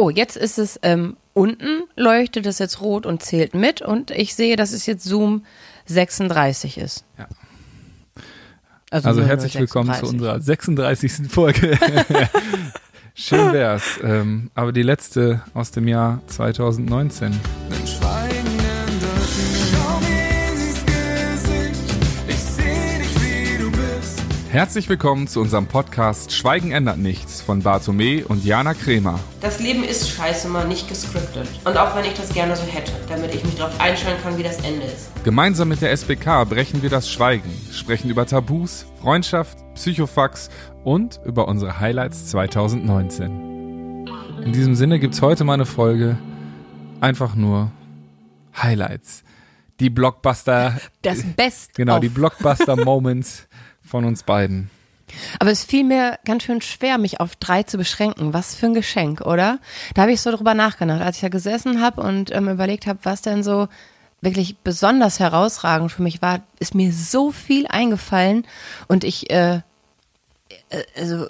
Oh, jetzt ist es ähm, unten, leuchtet es jetzt rot und zählt mit und ich sehe, dass es jetzt Zoom 36 ist. Ja. Also, also herzlich willkommen zu unserer 36. Folge. Schön wär's. Ähm, aber die letzte aus dem Jahr 2019. Herzlich willkommen zu unserem Podcast Schweigen ändert nichts von Bartome und Jana Kremer. Das Leben ist scheiße mal nicht gescriptet. Und auch wenn ich das gerne so hätte, damit ich mich darauf einstellen kann, wie das Ende ist. Gemeinsam mit der SBK brechen wir das Schweigen, sprechen über Tabus, Freundschaft, Psychofax und über unsere Highlights 2019. In diesem Sinne gibt's heute mal eine Folge einfach nur Highlights. Die Blockbuster. Das Best. Genau, die Blockbuster Moments von uns beiden. Aber es fiel mir ganz schön schwer, mich auf drei zu beschränken. Was für ein Geschenk, oder? Da habe ich so drüber nachgedacht, als ich da gesessen habe und ähm, überlegt habe, was denn so wirklich besonders herausragend für mich war, ist mir so viel eingefallen und ich, äh, äh also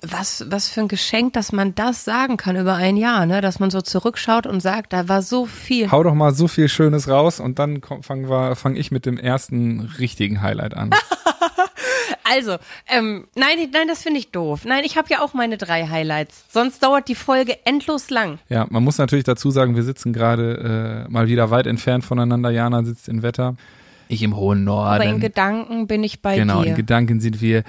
was, was für ein Geschenk, dass man das sagen kann über ein Jahr, ne? Dass man so zurückschaut und sagt, da war so viel. Hau doch mal so viel Schönes raus und dann fange fang ich mit dem ersten richtigen Highlight an. Also, ähm, nein, nein, das finde ich doof. Nein, ich habe ja auch meine drei Highlights. Sonst dauert die Folge endlos lang. Ja, man muss natürlich dazu sagen, wir sitzen gerade äh, mal wieder weit entfernt voneinander. Jana sitzt in Wetter. Ich im hohen Norden. Aber in Gedanken bin ich bei genau, dir. Genau, in Gedanken sind wir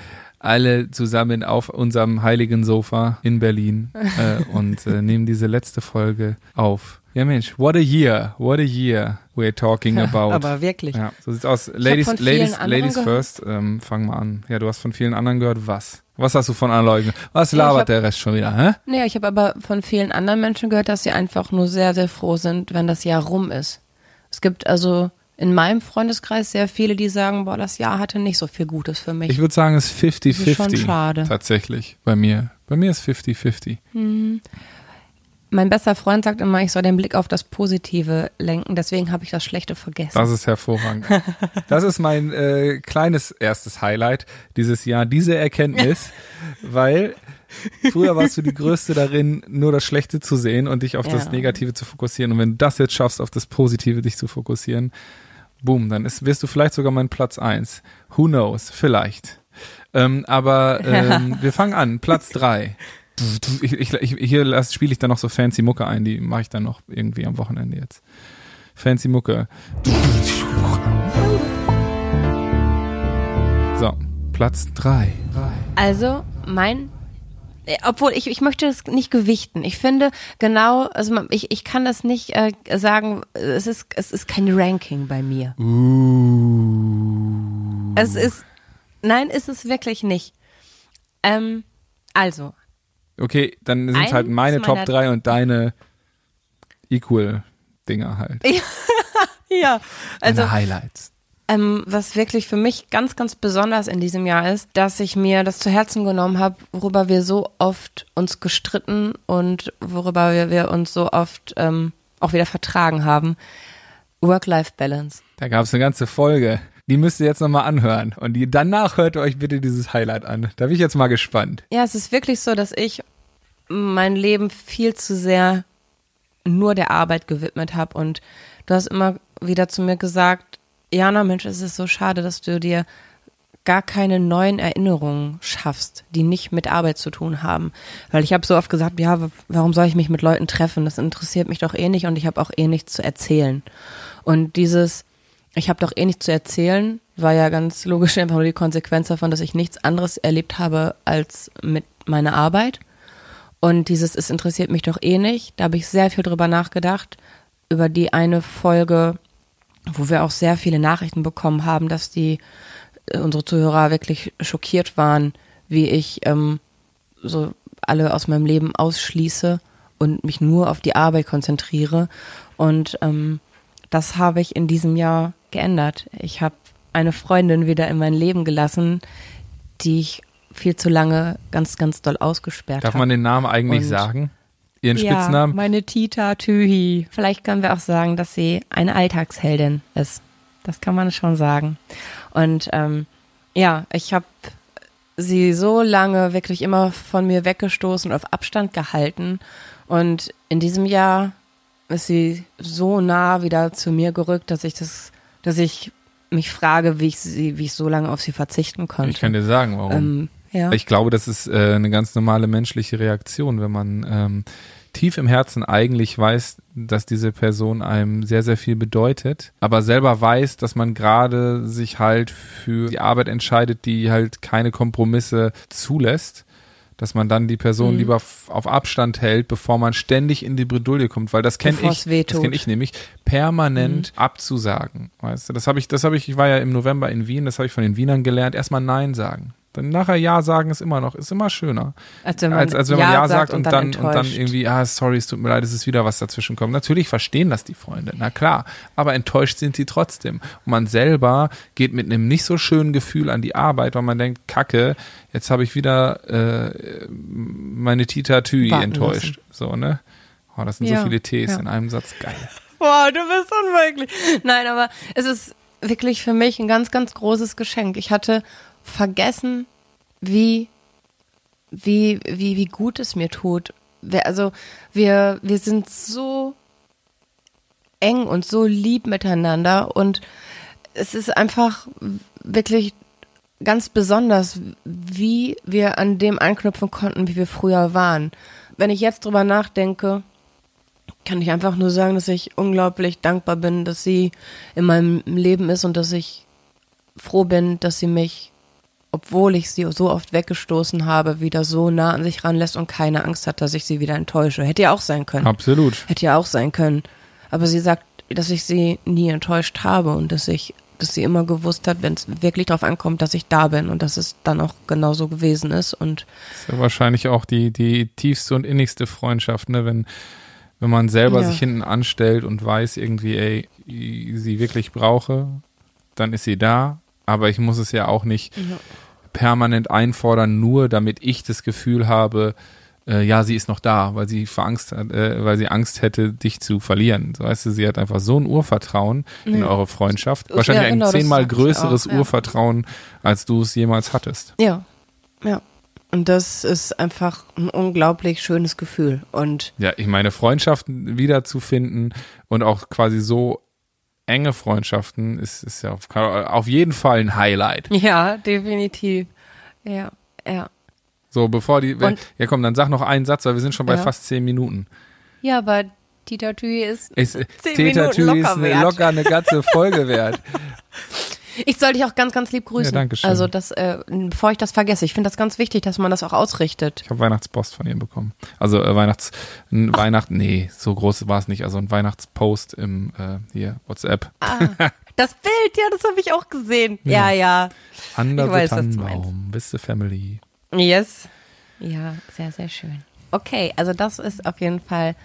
alle zusammen auf unserem heiligen Sofa in Berlin äh, und äh, nehmen diese letzte Folge auf. Ja Mensch, what a year, what a year we're talking about. Aber wirklich. Ja, so sieht's aus. Ladies, Ladies, Ladies first, ähm, fang mal an. Ja, du hast von vielen anderen gehört, was? Was hast du von anderen Leuten gehört? Was labert hab, der Rest schon wieder, hä? Nee, ich habe aber von vielen anderen Menschen gehört, dass sie einfach nur sehr, sehr froh sind, wenn das Jahr rum ist. Es gibt also in meinem Freundeskreis sehr viele, die sagen, boah, das Jahr hatte nicht so viel Gutes für mich. Ich würde sagen, es ist 50-50. Schon schade. Tatsächlich, bei mir. Bei mir ist 50-50. Mhm. Mein bester Freund sagt immer, ich soll den Blick auf das Positive lenken, deswegen habe ich das Schlechte vergessen. Das ist hervorragend. Das ist mein äh, kleines erstes Highlight dieses Jahr, diese Erkenntnis, weil früher warst du die Größte darin, nur das Schlechte zu sehen und dich auf ja. das Negative zu fokussieren. Und wenn du das jetzt schaffst, auf das Positive dich zu fokussieren, boom, dann ist, wirst du vielleicht sogar mein Platz eins. Who knows? Vielleicht. Ähm, aber ähm, wir fangen an. Platz drei. Ich, ich, ich, hier spiele ich dann noch so fancy Mucke ein, die mache ich dann noch irgendwie am Wochenende jetzt. Fancy Mucke. So, Platz drei. Also, mein obwohl ich, ich möchte das nicht gewichten. Ich finde genau, also ich, ich kann das nicht äh, sagen, es ist, es ist kein Ranking bei mir. Uh. Es ist, nein, ist es wirklich nicht. Ähm, also. Okay, dann sind es halt meine Top 3 und deine Equal-Dinger halt. ja, also. Deine Highlights. Ähm, was wirklich für mich ganz, ganz besonders in diesem Jahr ist, dass ich mir das zu Herzen genommen habe, worüber wir so oft uns gestritten und worüber wir, wir uns so oft ähm, auch wieder vertragen haben. Work-Life-Balance. Da gab es eine ganze Folge. Die müsst ihr jetzt nochmal anhören. Und die, danach hört ihr euch bitte dieses Highlight an. Da bin ich jetzt mal gespannt. Ja, es ist wirklich so, dass ich mein Leben viel zu sehr nur der Arbeit gewidmet habe. Und du hast immer wieder zu mir gesagt, Jana, Mensch, es ist so schade, dass du dir gar keine neuen Erinnerungen schaffst, die nicht mit Arbeit zu tun haben. Weil ich habe so oft gesagt, ja, warum soll ich mich mit Leuten treffen? Das interessiert mich doch eh nicht und ich habe auch eh nichts zu erzählen. Und dieses, ich habe doch eh nichts zu erzählen, war ja ganz logisch einfach nur die Konsequenz davon, dass ich nichts anderes erlebt habe als mit meiner Arbeit. Und dieses, es interessiert mich doch eh nicht, da habe ich sehr viel drüber nachgedacht, über die eine Folge wo wir auch sehr viele Nachrichten bekommen haben, dass die äh, unsere Zuhörer wirklich schockiert waren, wie ich ähm, so alle aus meinem Leben ausschließe und mich nur auf die Arbeit konzentriere. Und ähm, das habe ich in diesem Jahr geändert. Ich habe eine Freundin wieder in mein Leben gelassen, die ich viel zu lange ganz, ganz doll ausgesperrt habe. Darf man den Namen eigentlich und sagen? Ihren ja, Spitznamen? meine Tita Tühi. Vielleicht können wir auch sagen, dass sie eine Alltagsheldin ist. Das kann man schon sagen. Und ähm, ja, ich habe sie so lange wirklich immer von mir weggestoßen und auf Abstand gehalten. Und in diesem Jahr ist sie so nah wieder zu mir gerückt, dass ich das, dass ich mich frage, wie ich sie, wie ich so lange auf sie verzichten konnte. Ich kann dir sagen, warum. Ähm, ja. Ich glaube, das ist äh, eine ganz normale menschliche Reaktion, wenn man ähm, tief im Herzen eigentlich weiß, dass diese Person einem sehr, sehr viel bedeutet, aber selber weiß, dass man gerade sich halt für die Arbeit entscheidet, die halt keine Kompromisse zulässt dass man dann die Person Mhm. lieber auf Abstand hält, bevor man ständig in die Bredouille kommt, weil das kenne ich. Mhm. das kenne ich nämlich, permanent abzusagen, weißt du, das habe ich, das habe ich, ich war ja im November in Wien, das habe ich von den Wienern gelernt, erstmal Nein sagen. Dann nachher Ja sagen ist immer noch, ist immer schöner. als wenn man, Als, als wenn man Ja, sagt und, dann, und dann irgendwie, ah, sorry, es tut mir leid, es ist wieder was dazwischen kommt. Natürlich verstehen das die Freunde, na klar. Aber enttäuscht sind sie trotzdem. Und man selber geht mit einem nicht so schönen Gefühl an die Arbeit, weil man denkt, Kacke, jetzt habe ich wieder äh, meine Tita Tui Warten enttäuscht. So, ne? Oh, das sind Ja, so viele Ts ja. in einem Satz. Geil. Wow, du bist unmöglich. Nein, aber es ist wirklich für mich ein ganz, ganz großes Geschenk. Ich hatte vergessen, wie, wie, wie, wie gut es mir tut. Also wir, wir sind so eng und so lieb miteinander und es ist einfach wirklich ganz besonders, wie wir an dem anknüpfen konnten, wie wir früher waren. Wenn ich jetzt drüber nachdenke, kann ich einfach nur sagen, dass ich unglaublich dankbar bin, dass sie in meinem Leben ist und dass ich froh bin, dass sie mich, obwohl ich sie so oft weggestoßen habe, wieder so nah an sich ranlässt und keine Angst hat, dass ich sie wieder enttäusche. Hätte ja auch sein können. Absolut. Hätte ja auch sein können. Aber sie sagt, dass ich sie nie enttäuscht habe und dass ich, dass sie immer gewusst hat, wenn es wirklich darauf ankommt, dass ich da bin und dass es dann auch genauso gewesen ist. Und Das ist ja wahrscheinlich auch die, die tiefste und innigste Freundschaft, ne? Wenn, wenn man selber Ja. sich hinten anstellt und weiß irgendwie, ey, ich sie wirklich brauche, dann ist sie da. Aber ich muss es ja auch nicht permanent einfordern, nur damit ich das Gefühl habe, äh, ja, sie ist noch da, weil sie vor Angst hat, äh, weil sie Angst hätte, dich zu verlieren. So weißt du, sie hat einfach so ein Urvertrauen in Ja. eure Freundschaft. Ja, Wahrscheinlich genau, ein zehnmal größeres auch, ja. Urvertrauen, als du es jemals hattest. ja, ja. Und das ist einfach ein unglaublich schönes Gefühl. Und Ja, ich meine, Freundschaften wiederzufinden und auch quasi so enge Freundschaften ist, ist ja auf, auf jeden Fall ein Highlight. ja, definitiv. Ja, ja. So, bevor die, wenn, ja komm, dann sag noch einen Satz, weil wir sind schon bei Ja. fast zehn Minuten. Ja, aber Tita Tui ist Ist, zehn Minuten ist locker eine, wert. locker eine ganze Folge wert. Ich soll dich auch ganz, ganz lieb grüßen. Ja, danke schön. Also das, äh, bevor ich das vergesse, ich finde das ganz wichtig, dass man das auch ausrichtet. Ich habe Weihnachtspost von ihr bekommen. Also äh, Weihnachts, ein Weihnacht, nee, so groß war es nicht. Also ein Weihnachtspost im äh, hier WhatsApp. Ah, das Bild, ja, das habe ich auch gesehen. Ja, ja. Under Ich the Tannenbaum, bist du Family. Yes. Ja, sehr, sehr schön. Okay, also das ist auf jeden Fall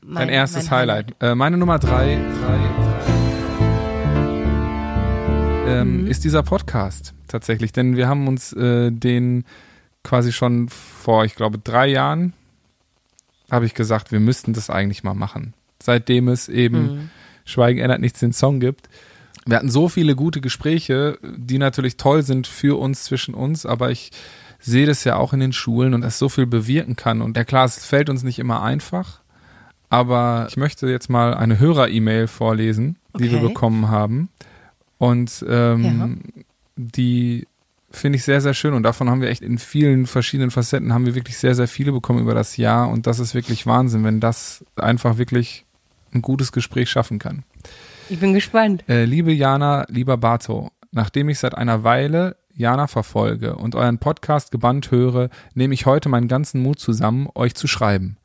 mein, Dein erstes mein Highlight. Äh, meine Nummer drei, drei, drei ähm, ist dieser Podcast tatsächlich, denn wir haben uns äh, den quasi schon vor, ich glaube, drei Jahren habe ich gesagt, wir müssten das eigentlich mal machen. Seitdem es eben Mhm. Schweigen ändert nichts den Song gibt. Wir hatten so viele gute Gespräche, die natürlich toll sind für uns, zwischen uns, aber ich sehe das ja auch in den Schulen und es so viel bewirken kann. Und ja klar, es fällt uns nicht immer einfach, aber ich möchte jetzt mal eine Hörer-E-Mail vorlesen, die wir Okay. bekommen haben. Und ähm, die finde ich sehr, sehr schön. Und davon haben wir echt in vielen verschiedenen Facetten, haben wir wirklich sehr, sehr viele bekommen über das Jahr. Und das ist wirklich Wahnsinn, wenn das einfach wirklich ein gutes Gespräch schaffen kann. Ich bin gespannt. Äh, liebe Jana, lieber Bato, nachdem ich seit einer Weile Jana verfolge und euren Podcast gebannt höre, nehme ich heute meinen ganzen Mut zusammen, euch zu schreiben.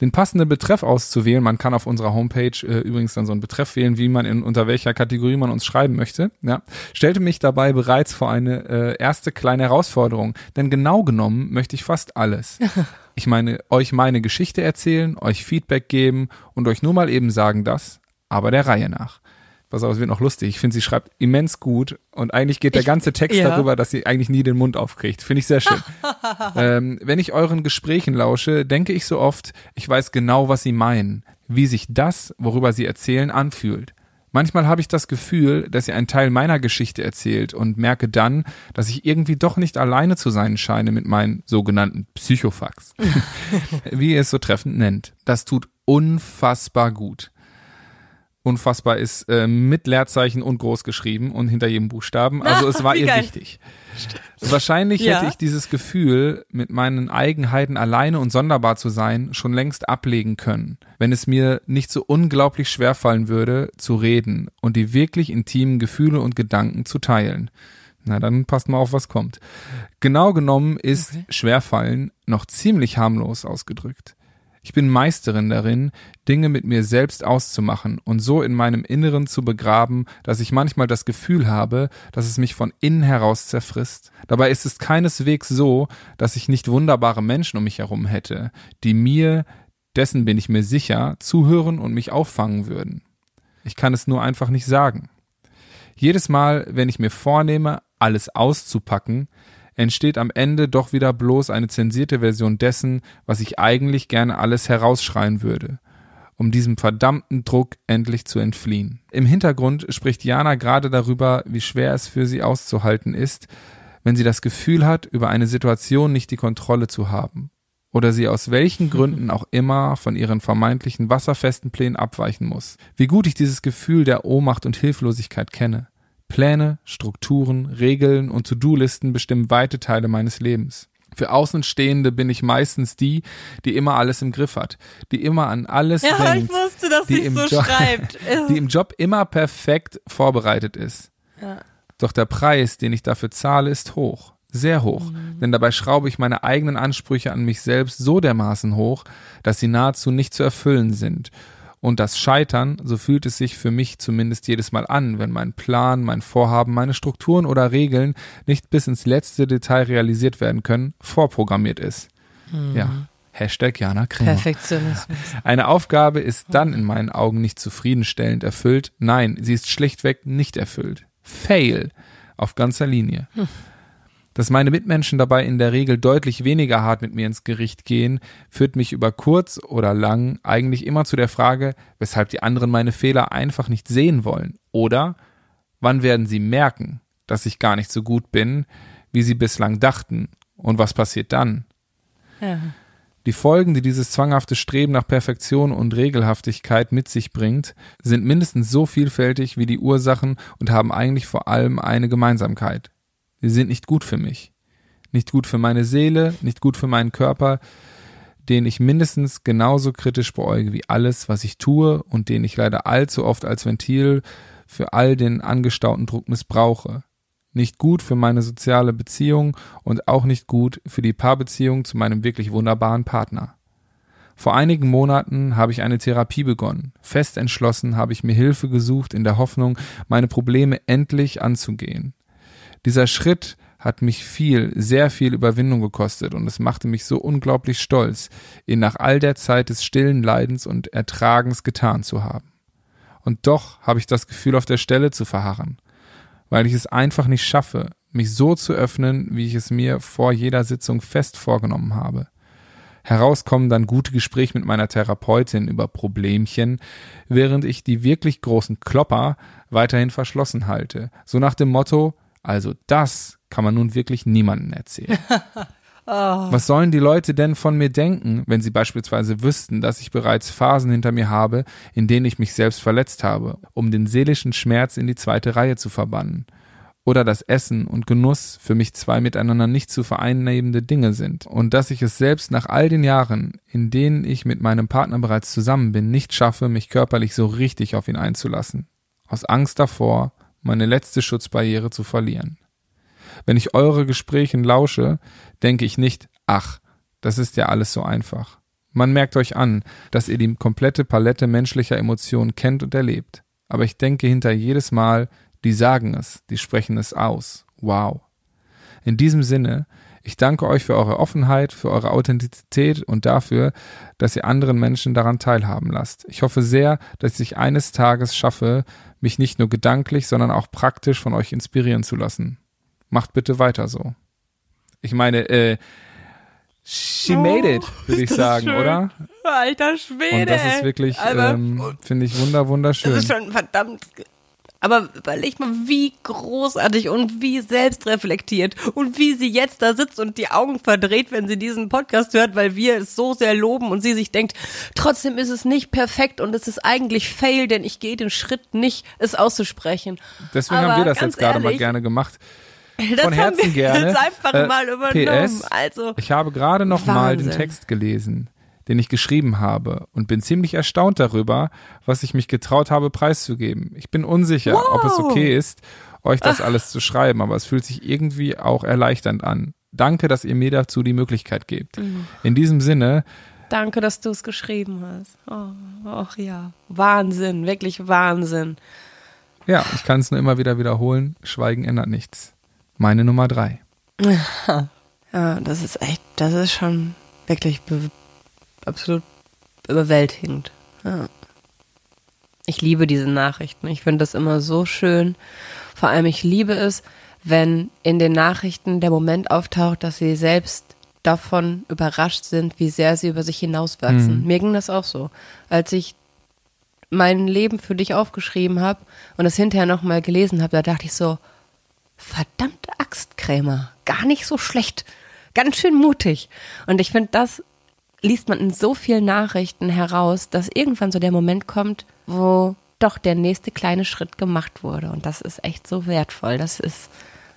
Den passenden Betreff auszuwählen, man kann auf unserer Homepage äh, übrigens dann so einen Betreff wählen, wie man in unter welcher Kategorie man uns schreiben möchte, ja, stellte mich dabei bereits vor eine äh, erste kleine Herausforderung, denn genau genommen möchte ich fast alles. Ich meine, euch meine Geschichte erzählen, euch Feedback geben und euch nur mal eben sagen das, aber der Reihe nach. Pass auf, es wird noch lustig. Ich finde, sie schreibt immens gut und eigentlich geht der Ich- ganze Text ja. darüber, dass sie eigentlich nie den Mund aufkriegt. Finde ich sehr schön. ähm, wenn ich euren Gesprächen lausche, denke ich so oft, ich weiß genau, was sie meinen, wie sich das, worüber sie erzählen, anfühlt. Manchmal habe ich das Gefühl, dass sie einen Teil meiner Geschichte erzählt und merke dann, dass ich irgendwie doch nicht alleine zu sein scheine mit meinen sogenannten Psychofax, wie ihr es so treffend nennt. Das tut unfassbar gut. Unfassbar ist äh, mit Leerzeichen und groß geschrieben und hinter jedem Buchstaben. Also es war ihr geil. wichtig. Wahrscheinlich ja. hätte ich dieses Gefühl, mit meinen Eigenheiten alleine und sonderbar zu sein, schon längst ablegen können, wenn es mir nicht so unglaublich schwer fallen würde, zu reden und die wirklich intimen Gefühle und Gedanken zu teilen. Na, dann passt mal auf, was kommt. Genau genommen ist okay. Schwerfallen noch ziemlich harmlos ausgedrückt. Ich bin Meisterin darin, Dinge mit mir selbst auszumachen und so in meinem Inneren zu begraben, dass ich manchmal das Gefühl habe, dass es mich von innen heraus zerfrisst. Dabei ist es keineswegs so, dass ich nicht wunderbare Menschen um mich herum hätte, die mir, dessen bin ich mir sicher, zuhören und mich auffangen würden. Ich kann es nur einfach nicht sagen. Jedes Mal, wenn ich mir vornehme, alles auszupacken, entsteht am Ende doch wieder bloß eine zensierte Version dessen, was ich eigentlich gerne alles herausschreien würde, um diesem verdammten Druck endlich zu entfliehen. Im Hintergrund spricht Jana gerade darüber, wie schwer es für sie auszuhalten ist, wenn sie das Gefühl hat, über eine Situation nicht die Kontrolle zu haben oder sie aus welchen Gründen auch immer von ihren vermeintlichen wasserfesten Plänen abweichen muss. Wie gut ich dieses Gefühl der Ohnmacht und Hilflosigkeit kenne. Pläne, Strukturen, Regeln und To-Do-Listen bestimmen weite Teile meines Lebens. Für Außenstehende bin ich meistens die, die immer alles im Griff hat, die immer an alles ja, denkt, ich wusste, dass die, im so Job, die im Job immer perfekt vorbereitet ist. Ja. Doch der Preis, den ich dafür zahle, ist hoch, sehr hoch, mhm. denn dabei schraube ich meine eigenen Ansprüche an mich selbst so dermaßen hoch, dass sie nahezu nicht zu erfüllen sind und das Scheitern, so fühlt es sich für mich zumindest jedes Mal an, wenn mein Plan, mein Vorhaben, meine Strukturen oder Regeln nicht bis ins letzte Detail realisiert werden können, vorprogrammiert ist. Mhm. Ja. Hashtag Jana Kremer. Perfektionismus. Eine Aufgabe ist dann in meinen Augen nicht zufriedenstellend erfüllt. Nein, sie ist schlichtweg nicht erfüllt. Fail. Auf ganzer Linie. Hm. Dass meine Mitmenschen dabei in der Regel deutlich weniger hart mit mir ins Gericht gehen, führt mich über kurz oder lang eigentlich immer zu der Frage, weshalb die anderen meine Fehler einfach nicht sehen wollen. Oder wann werden sie merken, dass ich gar nicht so gut bin, wie sie bislang dachten. Und was passiert dann? Ja. Die Folgen, die dieses zwanghafte Streben nach Perfektion und Regelhaftigkeit mit sich bringt, sind mindestens so vielfältig wie die Ursachen und haben eigentlich vor allem eine Gemeinsamkeit. Sie sind nicht gut für mich. Nicht gut für meine Seele, nicht gut für meinen Körper, den ich mindestens genauso kritisch beäuge wie alles, was ich tue und den ich leider allzu oft als Ventil für all den angestauten Druck missbrauche. Nicht gut für meine soziale Beziehung und auch nicht gut für die Paarbeziehung zu meinem wirklich wunderbaren Partner. Vor einigen Monaten habe ich eine Therapie begonnen. Fest entschlossen habe ich mir Hilfe gesucht in der Hoffnung, meine Probleme endlich anzugehen. Dieser Schritt hat mich viel, sehr viel Überwindung gekostet und es machte mich so unglaublich stolz, ihn nach all der Zeit des stillen Leidens und Ertragens getan zu haben. Und doch habe ich das Gefühl, auf der Stelle zu verharren, weil ich es einfach nicht schaffe, mich so zu öffnen, wie ich es mir vor jeder Sitzung fest vorgenommen habe. Herauskommen dann gute Gespräche mit meiner Therapeutin über Problemchen, während ich die wirklich großen Klopper weiterhin verschlossen halte, so nach dem Motto, also das kann man nun wirklich niemandem erzählen. oh. Was sollen die Leute denn von mir denken, wenn sie beispielsweise wüssten, dass ich bereits Phasen hinter mir habe, in denen ich mich selbst verletzt habe, um den seelischen Schmerz in die zweite Reihe zu verbannen? Oder dass Essen und Genuss für mich zwei miteinander nicht zu vereinnehmende Dinge sind und dass ich es selbst nach all den Jahren, in denen ich mit meinem Partner bereits zusammen bin, nicht schaffe, mich körperlich so richtig auf ihn einzulassen. Aus Angst davor, meine letzte Schutzbarriere zu verlieren. Wenn ich eure Gesprächen lausche, denke ich nicht, ach, das ist ja alles so einfach. Man merkt euch an, dass ihr die komplette Palette menschlicher Emotionen kennt und erlebt. Aber ich denke hinter jedes Mal, die sagen es, die sprechen es aus. Wow. In diesem Sinne, ich danke euch für eure Offenheit, für eure Authentizität und dafür, dass ihr anderen Menschen daran teilhaben lasst. Ich hoffe sehr, dass ich eines Tages schaffe, mich nicht nur gedanklich, sondern auch praktisch von euch inspirieren zu lassen. Macht bitte weiter so. Ich meine, äh, she oh, made it, würde ich sagen, schön. oder? Alter Schwede. Und das ist wirklich, ähm, finde ich, wunder, wunderschön. Das ist schon verdammt. Aber überleg mal, wie großartig und wie selbstreflektiert und wie sie jetzt da sitzt und die Augen verdreht, wenn sie diesen Podcast hört, weil wir es so sehr loben und sie sich denkt, trotzdem ist es nicht perfekt und es ist eigentlich fail, denn ich gehe den Schritt nicht, es auszusprechen. Deswegen Aber haben wir das jetzt gerade mal gerne gemacht. Das Von Herzen haben wir gerne. jetzt einfach Äh, mal übernommen. PS, also, Ich habe gerade noch mal den Wahnsinn. Text gelesen, den ich geschrieben habe und bin ziemlich erstaunt darüber, was ich mich getraut habe preiszugeben. Ich bin unsicher, ob es Wow. okay ist, euch das alles zu schreiben, aber es fühlt sich irgendwie auch erleichternd an. Danke, dass ihr mir dazu die Möglichkeit gebt. Mhm. In diesem Sinne, danke, dass du es geschrieben hast. Oh, ach ja. Wahnsinn, wirklich Wahnsinn. ja, ich kann es nur immer wieder wiederholen, Schweigen ändert nichts. Meine Nummer drei. Ja, das ist echt, das ist schon wirklich be absolut überwältigend. Ja. Ich liebe diese Nachrichten. Ich finde das immer so schön. Vor allem, ich liebe es, wenn in den Nachrichten der Moment auftaucht, dass sie selbst davon überrascht sind, wie sehr sie über sich hinauswachsen. Mhm. Mir ging das auch so. Als ich mein Leben für dich aufgeschrieben habe und es hinterher nochmal gelesen habe, da dachte ich so, verdammte Axt, Krämer, gar nicht so schlecht, ganz schön mutig. Und ich finde, das liest man in so vielen Nachrichten heraus, dass irgendwann so der Moment kommt, wo doch der nächste kleine Schritt gemacht wurde. Und das ist echt so wertvoll. Das ist,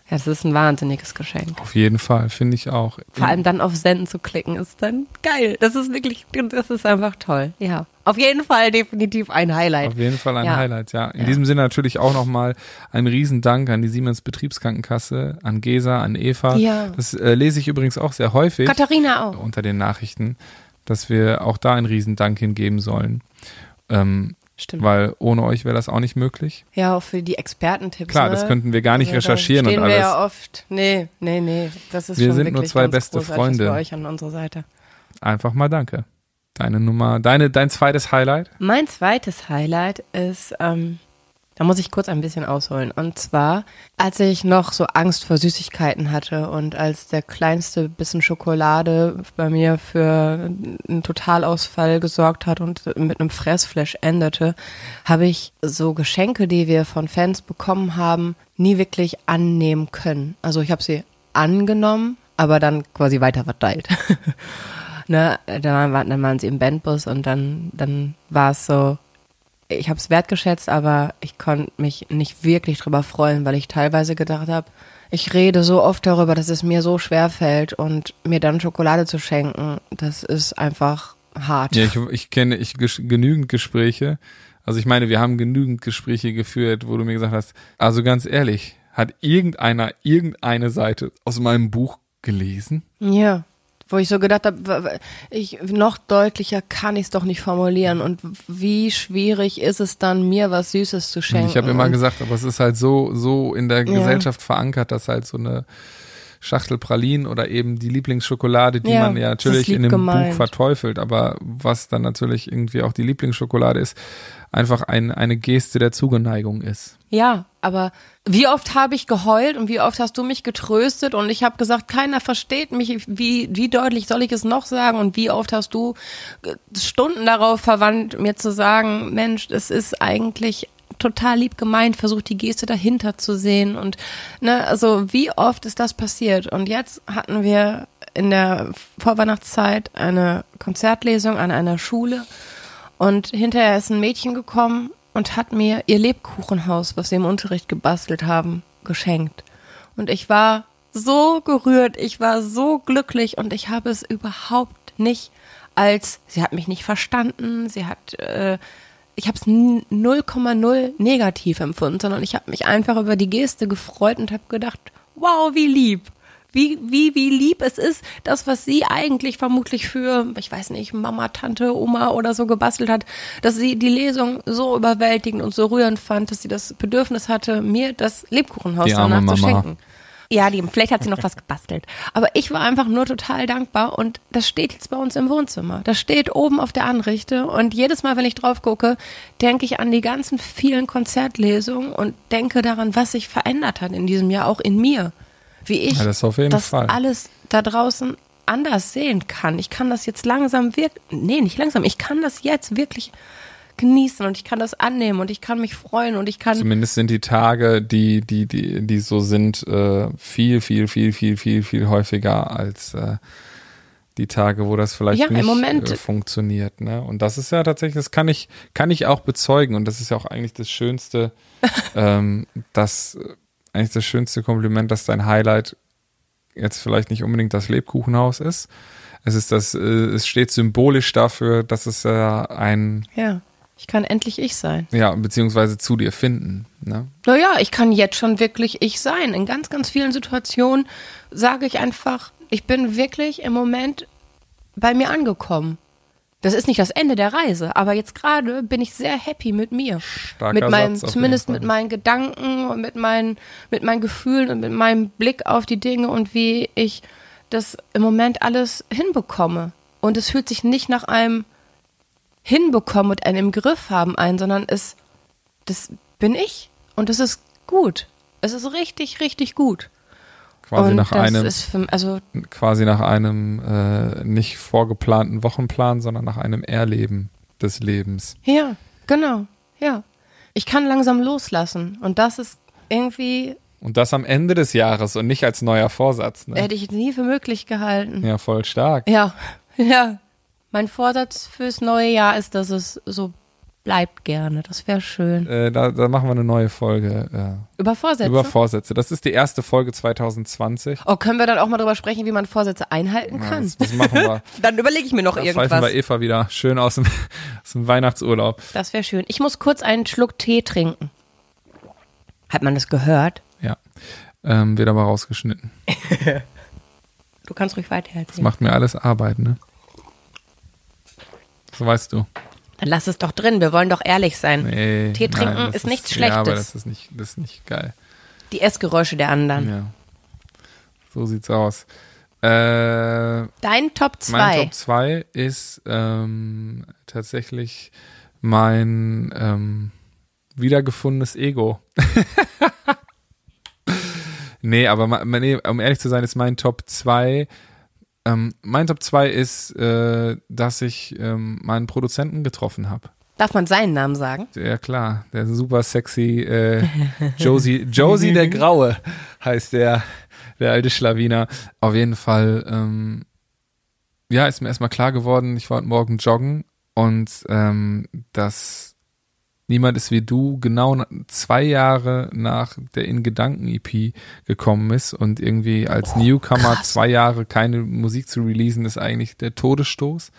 ja, das ist ein wahnsinniges Geschenk. Auf jeden Fall, finde ich auch. Vor allem dann auf Senden zu klicken, ist dann geil. Das ist wirklich, das ist einfach toll. Ja. Auf jeden Fall definitiv ein Highlight. Auf jeden Fall ein Ja. Highlight, ja. In Ja. diesem Sinne natürlich auch nochmal ein Riesendank an die Siemens Betriebskrankenkasse, an Gesa, an Eva. Ja. Das äh, lese ich übrigens auch sehr häufig Katharina auch. unter den Nachrichten, dass wir auch da einen Riesendank hingeben sollen. Ähm, Stimmt. weil ohne euch wäre das auch nicht möglich. Ja, auch für die Expertentipps. Klar, ne? das könnten wir gar nicht Also, recherchieren und alles. wir ja oft. Nee, nee, nee. Das ist Wir schon sind wirklich nur zwei beste Freunde. wir euch an unserer Seite. Einfach mal danke. Deine Nummer, deine, dein zweites Highlight? Mein zweites Highlight ist, ähm, da muss ich kurz ein bisschen ausholen. Und zwar, als ich noch so Angst vor Süßigkeiten hatte und als der kleinste bisschen Schokolade bei mir für einen Totalausfall gesorgt hat und mit einem Fressflash endete, habe ich so Geschenke, die wir von Fans bekommen haben, nie wirklich annehmen können. Also ich habe sie angenommen, aber dann quasi weiter verteilt. ne, dann waren, dann waren sie im Bandbus und dann, dann war es so, ich habe es wertgeschätzt, aber ich konnte mich nicht wirklich drüber freuen, weil ich teilweise gedacht habe, ich rede so oft darüber, dass es mir so schwer fällt und mir dann Schokolade zu schenken, das ist einfach hart. Ja, ich, ich kenne ich genügend Gespräche. Also ich meine, wir haben genügend Gespräche geführt, wo du mir gesagt hast, also ganz ehrlich, hat irgendeiner irgendeine Seite aus meinem Buch gelesen? Ja, wo ich so gedacht habe, ich noch deutlicher kann ich es doch nicht formulieren und wie schwierig ist es dann mir was Süßes zu schenken. ich habe immer gesagt, aber es ist halt so so in der Ja. Gesellschaft verankert, dass halt so eine Schachtel Pralinen oder eben die Lieblingsschokolade, die Ja, man ja natürlich in dem gemeint. Buch verteufelt, aber was dann natürlich irgendwie auch die Lieblingsschokolade ist, einfach ein, eine Geste der Zugeneigung ist. Ja, aber wie oft habe ich geheult und wie oft hast du mich getröstet und ich habe gesagt, keiner versteht mich, wie, wie deutlich soll ich es noch sagen und wie oft hast du äh, Stunden darauf verwandt, mir zu sagen, Mensch, es ist eigentlich total lieb gemeint, versucht die Geste dahinter zu sehen und ne, also wie oft ist das passiert und jetzt hatten wir in der Vorweihnachtszeit eine Konzertlesung an einer Schule und hinterher ist ein Mädchen gekommen und hat mir ihr Lebkuchenhaus, was sie im Unterricht gebastelt haben, geschenkt. Und ich war so gerührt, ich war so glücklich und ich habe es überhaupt nicht als, sie hat mich nicht verstanden, sie hat, äh, ich habe es 0,0 negativ empfunden, sondern ich habe mich einfach über die Geste gefreut und habe gedacht, wow, wie lieb. Wie, wie, wie lieb es ist, das, was sie eigentlich vermutlich für, ich weiß nicht, Mama, Tante, Oma oder so gebastelt hat, dass sie die Lesung so überwältigend und so rührend fand, dass sie das Bedürfnis hatte, mir das Lebkuchenhaus danach zu Mama. schenken. Ja, die, vielleicht hat sie noch was gebastelt. Aber ich war einfach nur total dankbar und das steht jetzt bei uns im Wohnzimmer. Das steht oben auf der Anrichte und jedes Mal, wenn ich drauf gucke, denke ich an die ganzen vielen Konzertlesungen und denke daran, was sich verändert hat in diesem Jahr, auch in mir. Wie ich Ja, das das alles da draußen anders sehen kann. Ich kann das jetzt langsam wirklich, nee, nicht langsam, ich kann das jetzt wirklich genießen und ich kann das annehmen und ich kann mich freuen und ich kann. Zumindest sind die Tage, die, die, die, die so sind, äh, viel, viel, viel, viel, viel, viel häufiger als äh, die Tage, wo das vielleicht Ja, im nicht Moment- äh, funktioniert. Ne? Und das ist ja tatsächlich, das kann ich, kann ich auch bezeugen. Und das ist ja auch eigentlich das Schönste, ähm, das eigentlich das schönste Kompliment, dass dein Highlight jetzt vielleicht nicht unbedingt das Lebkuchenhaus ist. Es ist das, äh, es steht symbolisch dafür, dass es äh, ein, Ja, ich kann endlich ich sein. ja, beziehungsweise zu dir finden. Ne? Naja, ich kann jetzt schon wirklich ich sein. In ganz, ganz vielen Situationen sage ich einfach, ich bin wirklich im Moment bei mir angekommen. Das ist nicht das Ende der Reise, aber jetzt gerade bin ich sehr happy mit mir. Starker mit meinen, zumindest mit meinen Gedanken und mit meinen, mit meinen Gefühlen und mit meinem Blick auf die Dinge und wie ich das im Moment alles hinbekomme. Und es fühlt sich nicht nach einem Hinbekommen und einem im Griff haben ein, sondern es, das bin ich. Und das ist gut. Es ist richtig, richtig gut. Quasi und nach einem, für, also quasi nach einem äh, nicht vorgeplanten Wochenplan, sondern nach einem Erleben des Lebens. Ja, genau, ja. Ich kann langsam loslassen und das ist irgendwie, Und das am Ende des Jahres und nicht als neuer Vorsatz. Ne? hätte ich nie für möglich gehalten. Ja, voll stark. Ja, ja. Mein Vorsatz fürs neue Jahr ist, dass es so bleibt gerne. Das wäre schön. Äh, da, da machen wir eine neue Folge Über äh, Vorsätze? über Vorsätze. Das ist die erste Folge 2020. oh, können wir dann auch mal drüber sprechen, wie man Vorsätze einhalten Ja, kann? das, das machen wir. Dann überlege ich mir noch Da irgendwas. wir Eva wieder schön aus dem, aus dem Weihnachtsurlaub. Das wäre schön. Ich muss kurz einen Schluck Tee trinken. Hat man das gehört? Ja. Ähm, wird aber rausgeschnitten. Du kannst ruhig weiter Das macht mir alles Arbeit, ne? So weißt du. Dann lass es doch drin. Wir wollen doch ehrlich sein. Nee, Tee trinken nein, das ist nichts Ja, aber Schlechtes. das ist nicht, das ist nicht geil. Die Essgeräusche der anderen. Ja. So sieht's aus. Äh, Dein Top mein 2. Top 2 ist ähm, tatsächlich mein ähm, wiedergefundenes Ego. nee, aber nee, um ehrlich zu sein, ist mein Top 2 ähm, mein Top 2 ist, äh, dass ich ähm, meinen Produzenten getroffen habe. Darf man seinen Namen sagen? Ja klar, der super sexy äh, Josie, Josie der Graue heißt der, der alte Schlawiner. Auf jeden Fall, ähm, ja, ist mir erstmal klar geworden, ich war heute Morgen joggen und ähm, dass niemand ist wie du genau na- zwei Jahre nach der In Gedanken EP gekommen ist und irgendwie als Newcomer zwei Jahre keine Musik zu releasen, ist eigentlich der Todesstoß.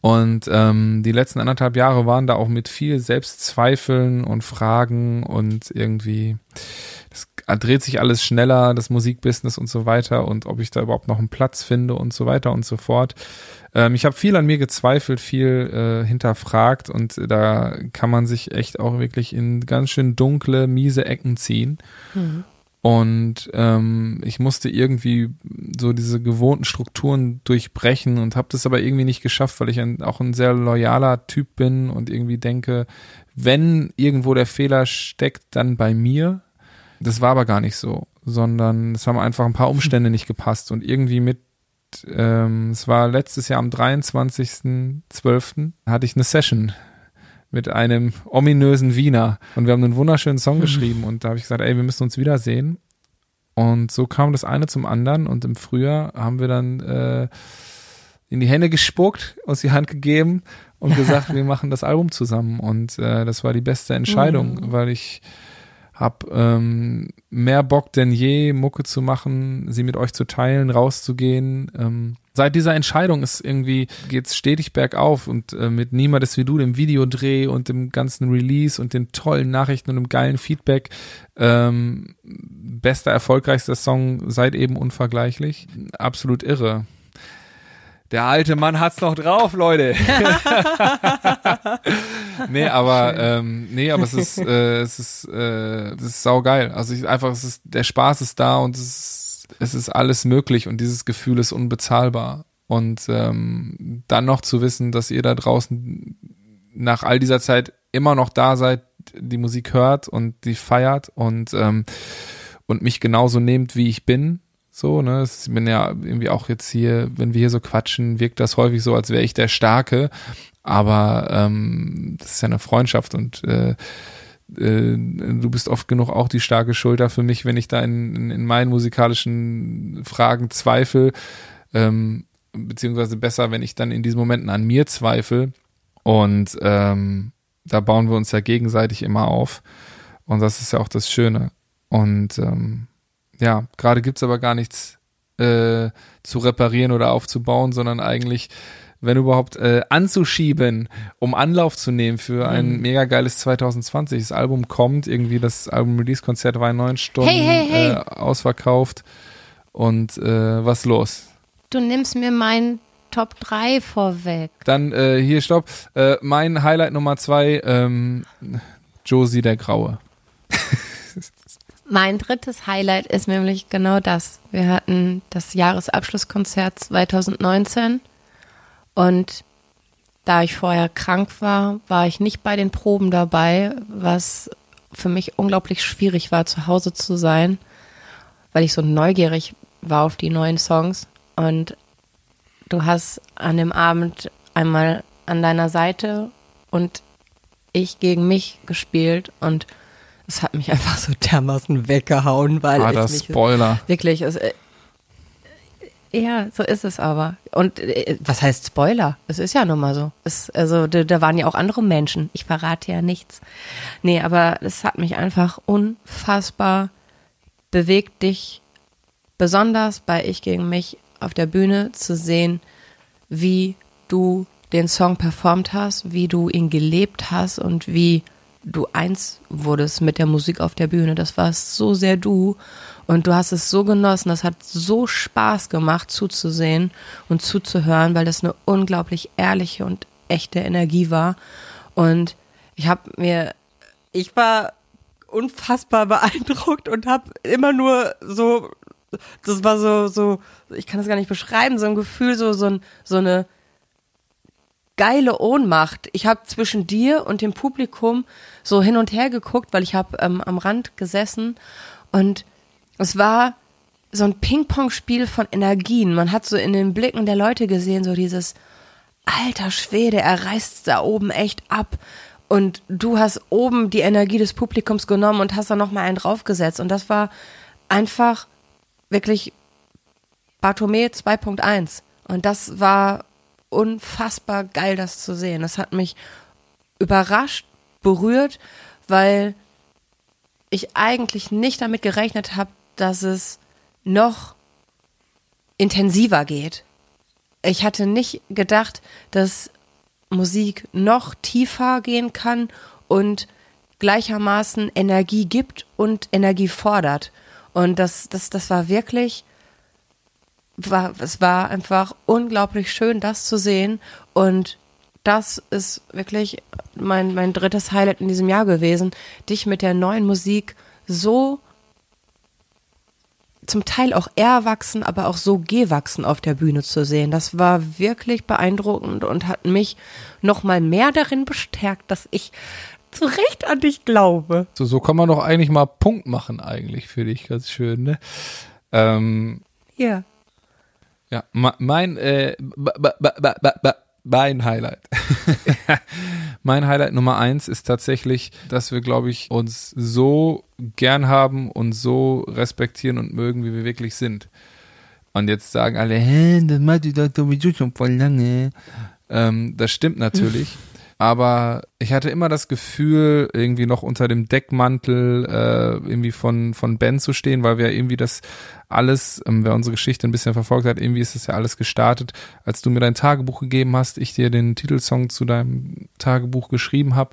Und ähm, die letzten anderthalb Jahre waren da auch mit viel Selbstzweifeln und Fragen und irgendwie, dreht sich alles schneller, das Musikbusiness und so weiter und ob ich da überhaupt noch einen Platz finde und so weiter und so fort. Ähm, ich habe viel an mir gezweifelt, viel äh, hinterfragt und da kann man sich echt auch wirklich in ganz schön dunkle, miese Ecken ziehen. Und ähm, ich musste irgendwie so diese gewohnten Strukturen durchbrechen und habe das aber irgendwie nicht geschafft, weil ich ein, auch ein sehr loyaler Typ bin und irgendwie denke, wenn irgendwo der Fehler steckt, dann bei mir. Das war aber gar nicht so, sondern es haben einfach ein paar Umstände nicht gepasst und irgendwie mit, ähm, es war letztes Jahr am 23.12. hatte ich eine Session mit einem ominösen Wiener. Und wir haben einen wunderschönen Song geschrieben und da habe ich gesagt, ey, wir müssen uns wiedersehen. Und so kam das eine zum anderen und im Frühjahr haben wir dann äh, in die Hände gespuckt, uns die Hand gegeben und gesagt, wir machen das Album zusammen. Und äh, das war die beste Entscheidung, weil ich hab ähm, mehr Bock denn je, Mucke zu machen, sie mit euch zu teilen, rauszugehen. Ähm, seit dieser Entscheidung ist irgendwie, geht's stetig bergauf und äh, mit Niemand ist wie du, dem Videodreh und dem ganzen Release und den tollen Nachrichten und dem geilen Feedback, ähm, bester, erfolgreichster Song seit eben unvergleichlich. Absolut irre. Der alte Mann hat's noch drauf, Leute. nee, aber ähm, nee, aber es ist äh, es ist äh, es ist saugeil. Also ich, einfach es ist der Spaß ist da und es ist es ist alles möglich und dieses Gefühl ist unbezahlbar. Und ähm, dann noch zu wissen, dass ihr da draußen nach all dieser Zeit immer noch da seid, die Musik hört und die feiert und ähm, und mich genauso nehmt, wie ich bin, So, ne? Ich bin ja irgendwie auch jetzt hier, wenn wir hier so quatschen, wirkt das häufig so, als wäre ich der Starke. Aber ähm, das ist ja eine Freundschaft und äh, äh, du bist oft genug auch die starke Schulter für mich, wenn ich da in, in, in meinen musikalischen Fragen zweifle. Ähm, beziehungsweise besser, wenn ich dann in diesen Momenten an mir zweifle. Und ähm, da bauen wir uns ja gegenseitig immer auf. Und das ist ja auch das Schöne. Und ähm, ja, gerade gibt's aber gar nichts äh, zu reparieren oder aufzubauen, sondern eigentlich, wenn überhaupt, äh, anzuschieben, um Anlauf zu nehmen für ein mhm. mega geiles 2020. Das Album kommt, irgendwie das Album-Release-Konzert war in neun Stunden hey, hey, hey. Äh, ausverkauft. Und äh, was los? Du nimmst mir meinen Top 3 vorweg. Dann äh, hier, stopp. Äh, mein Highlight Nummer 2, ähm, Josie der Graue. Mein drittes Highlight ist nämlich genau das. Wir hatten das Jahresabschlusskonzert 2019 und da ich vorher krank war, war ich nicht bei den Proben dabei, was für mich unglaublich schwierig war, zu Hause zu sein, weil ich so neugierig war auf die neuen Songs. Und du hast an dem Abend einmal an deiner Seite und ich gegen mich gespielt und es hat mich einfach so dermaßen weggehauen, weil ah, das mich Spoiler. Wirklich, es, äh, ja, so ist es aber. Und äh, was heißt Spoiler? Es ist ja nun mal so. Es, also da, da, waren ja auch andere Menschen. Ich verrate ja nichts. Nee, aber es hat mich einfach unfassbar bewegt, dich besonders bei Ich gegen mich auf der Bühne zu sehen, wie du den Song performt hast, wie du ihn gelebt hast und wie du eins wurdest mit der Musik auf der Bühne. Das war so sehr du und du hast es so genossen. Das hat so Spaß gemacht zuzusehen und zuzuhören, weil das eine unglaublich ehrliche und echte Energie war. Und ich habe mir, ich war unfassbar beeindruckt und habe immer nur so, das war so, so, ich kann das gar nicht beschreiben, so ein Gefühl, so, so, so eine geile Ohnmacht. Ich habe zwischen dir und dem Publikum so hin und her geguckt, weil ich habe ähm, am Rand gesessen und es war so ein Ping-Pong-Spiel von Energien. Man hat so in den Blicken der Leute gesehen, so dieses alter Schwede, er reißt da oben echt ab. Und du hast oben die Energie des Publikums genommen und hast da nochmal einen draufgesetzt. Und das war einfach wirklich Bartome 2.1. Und das war unfassbar geil, das zu sehen. Das hat mich überrascht, berührt, weil ich eigentlich nicht damit gerechnet habe, dass es noch intensiver geht. Ich hatte nicht gedacht, dass Musik noch tiefer gehen kann und gleichermaßen Energie gibt und Energie fordert. Und das, das, das war wirklich war, es war einfach unglaublich schön, das zu sehen. Und das ist wirklich mein, mein drittes Highlight in diesem Jahr gewesen, dich mit der neuen Musik so zum Teil auch erwachsen, aber auch so gewachsen auf der Bühne zu sehen. Das war wirklich beeindruckend und hat mich noch mal mehr darin bestärkt, dass ich zu Recht an dich glaube. So, so kann man doch eigentlich mal Punkt machen eigentlich für dich, ganz schön, ne? Ähm, ja. Ja, mein, äh, mein Highlight. mein Highlight Nummer eins ist tatsächlich, dass wir, glaube ich, uns so gern haben und so respektieren und mögen, wie wir wirklich sind. Und jetzt sagen alle, hä, das macht die doch sowieso schon voll lange. Ähm, das stimmt natürlich. aber ich hatte immer das Gefühl, irgendwie noch unter dem Deckmantel äh, irgendwie von, von Ben zu stehen, weil wir irgendwie das alles, ähm, wer unsere Geschichte ein bisschen verfolgt hat, irgendwie ist das ja alles gestartet, als du mir dein Tagebuch gegeben hast, ich dir den Titelsong zu deinem Tagebuch geschrieben habe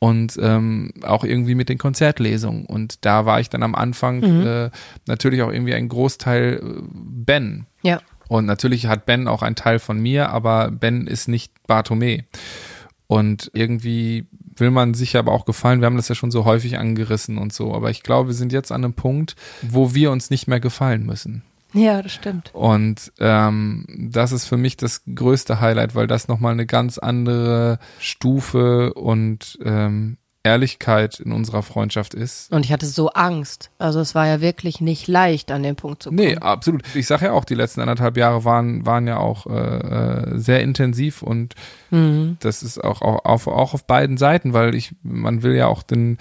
und ähm, auch irgendwie mit den Konzertlesungen. Und da war ich dann am Anfang mhm. äh, natürlich auch irgendwie ein Großteil äh, Ben. Ja. Und natürlich hat Ben auch einen Teil von mir, aber Ben ist nicht Bartome. Und irgendwie will man sich aber auch gefallen. Wir haben das ja schon so häufig angerissen und so. Aber ich glaube, wir sind jetzt an einem Punkt, wo wir uns nicht mehr gefallen müssen. Ja, das stimmt. Und ähm, das ist für mich das größte Highlight, weil das nochmal eine ganz andere Stufe und ähm, Ehrlichkeit in unserer Freundschaft ist. Und ich hatte so Angst. Also es war ja wirklich nicht leicht, an den Punkt zu kommen. Nee, absolut. Ich sage ja auch, die letzten anderthalb Jahre waren, waren ja auch äh, äh, sehr intensiv und mhm. das ist auch, auch, auf, auch auf beiden Seiten, weil ich, man will ja auch den,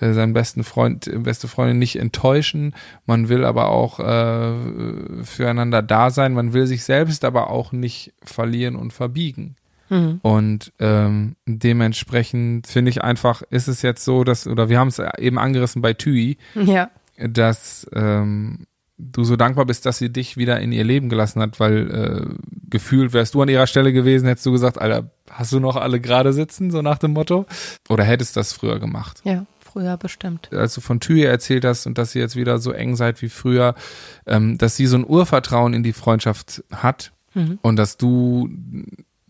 äh, seinen besten Freund, beste Freundin nicht enttäuschen. Man will aber auch äh, füreinander da sein. Man will sich selbst aber auch nicht verlieren und verbiegen. Mhm. Und ähm, dementsprechend finde ich einfach, ist es jetzt so, dass, oder wir haben es eben angerissen bei Tui, ja. dass ähm, du so dankbar bist, dass sie dich wieder in ihr Leben gelassen hat, weil äh, gefühlt wärst du an ihrer Stelle gewesen, hättest du gesagt, Alter, hast du noch alle gerade sitzen, so nach dem Motto? Oder hättest du das früher gemacht? Ja, früher bestimmt. Als du von Tüje erzählt hast und dass ihr jetzt wieder so eng seid wie früher, ähm, dass sie so ein Urvertrauen in die Freundschaft hat mhm. und dass du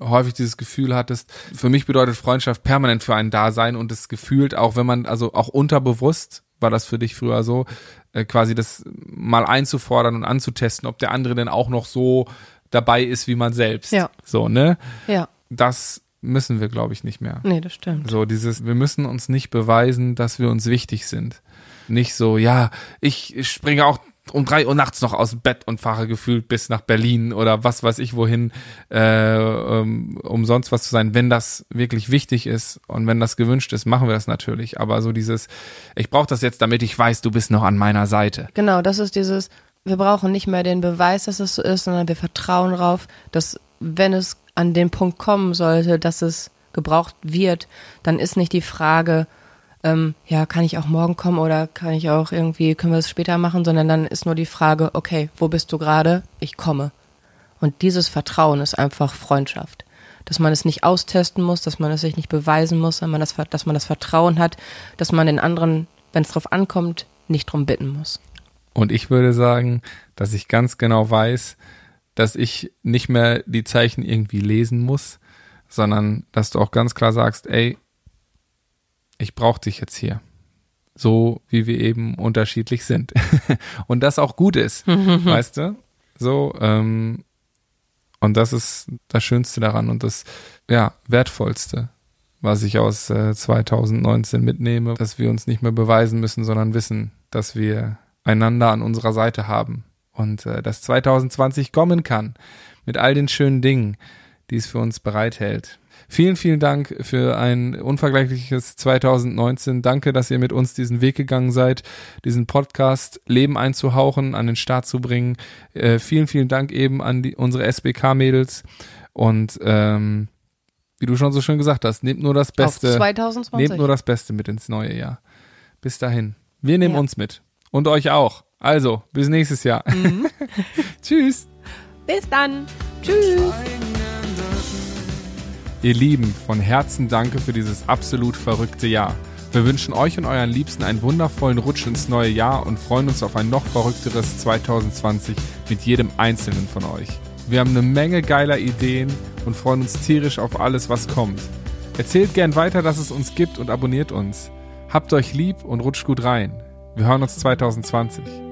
häufig dieses Gefühl hattest, für mich bedeutet Freundschaft permanent für einen Dasein und es gefühlt auch, wenn man, also auch unterbewusst war das für dich früher so, äh, quasi das mal einzufordern und anzutesten, ob der andere denn auch noch so dabei ist wie man selbst. Ja. So, ne? Ja. Das müssen wir, glaube ich, nicht mehr. Nee, das stimmt. So, dieses, wir müssen uns nicht beweisen, dass wir uns wichtig sind. Nicht so, ja, ich springe auch um drei Uhr nachts noch aus dem Bett und fahre gefühlt bis nach Berlin oder was weiß ich wohin, äh, um, um sonst was zu sein. Wenn das wirklich wichtig ist und wenn das gewünscht ist, machen wir das natürlich. Aber so dieses, ich brauche das jetzt, damit ich weiß, du bist noch an meiner Seite. Genau, das ist dieses, wir brauchen nicht mehr den Beweis, dass es so ist, sondern wir vertrauen darauf, dass wenn es an den Punkt kommen sollte, dass es gebraucht wird, dann ist nicht die Frage, ähm, ja, kann ich auch morgen kommen oder kann ich auch irgendwie, können wir es später machen, sondern dann ist nur die Frage, okay, wo bist du gerade? Ich komme. Und dieses Vertrauen ist einfach Freundschaft. Dass man es nicht austesten muss, dass man es sich nicht beweisen muss, dass man das, dass man das Vertrauen hat, dass man den anderen, wenn es drauf ankommt, nicht drum bitten muss. Und ich würde sagen, dass ich ganz genau weiß, dass ich nicht mehr die Zeichen irgendwie lesen muss, sondern dass du auch ganz klar sagst, ey, ich brauche dich jetzt hier. So wie wir eben unterschiedlich sind. und das auch gut ist, weißt du? So, ähm, und das ist das Schönste daran und das, ja, Wertvollste, was ich aus äh, 2019 mitnehme, dass wir uns nicht mehr beweisen müssen, sondern wissen, dass wir einander an unserer Seite haben und äh, dass 2020 kommen kann mit all den schönen Dingen, die es für uns bereithält. Vielen, vielen Dank für ein unvergleichliches 2019. Danke, dass ihr mit uns diesen Weg gegangen seid, diesen Podcast Leben einzuhauchen, an den Start zu bringen. Äh, vielen, vielen Dank eben an die, unsere SBK-Mädels und ähm, wie du schon so schön gesagt hast, nehmt nur das Beste. Auf 2020. Nehmt nur das Beste mit ins neue Jahr. Bis dahin. Wir nehmen ja. uns mit. Und euch auch. Also, bis nächstes Jahr. Mhm. Tschüss. Bis dann. Tschüss. Ihr Lieben, von Herzen danke für dieses absolut verrückte Jahr. Wir wünschen euch und euren Liebsten einen wundervollen Rutsch ins neue Jahr und freuen uns auf ein noch verrückteres 2020 mit jedem einzelnen von euch. Wir haben eine Menge geiler Ideen und freuen uns tierisch auf alles, was kommt. Erzählt gern weiter, dass es uns gibt und abonniert uns. Habt euch lieb und rutscht gut rein. Wir hören uns 2020.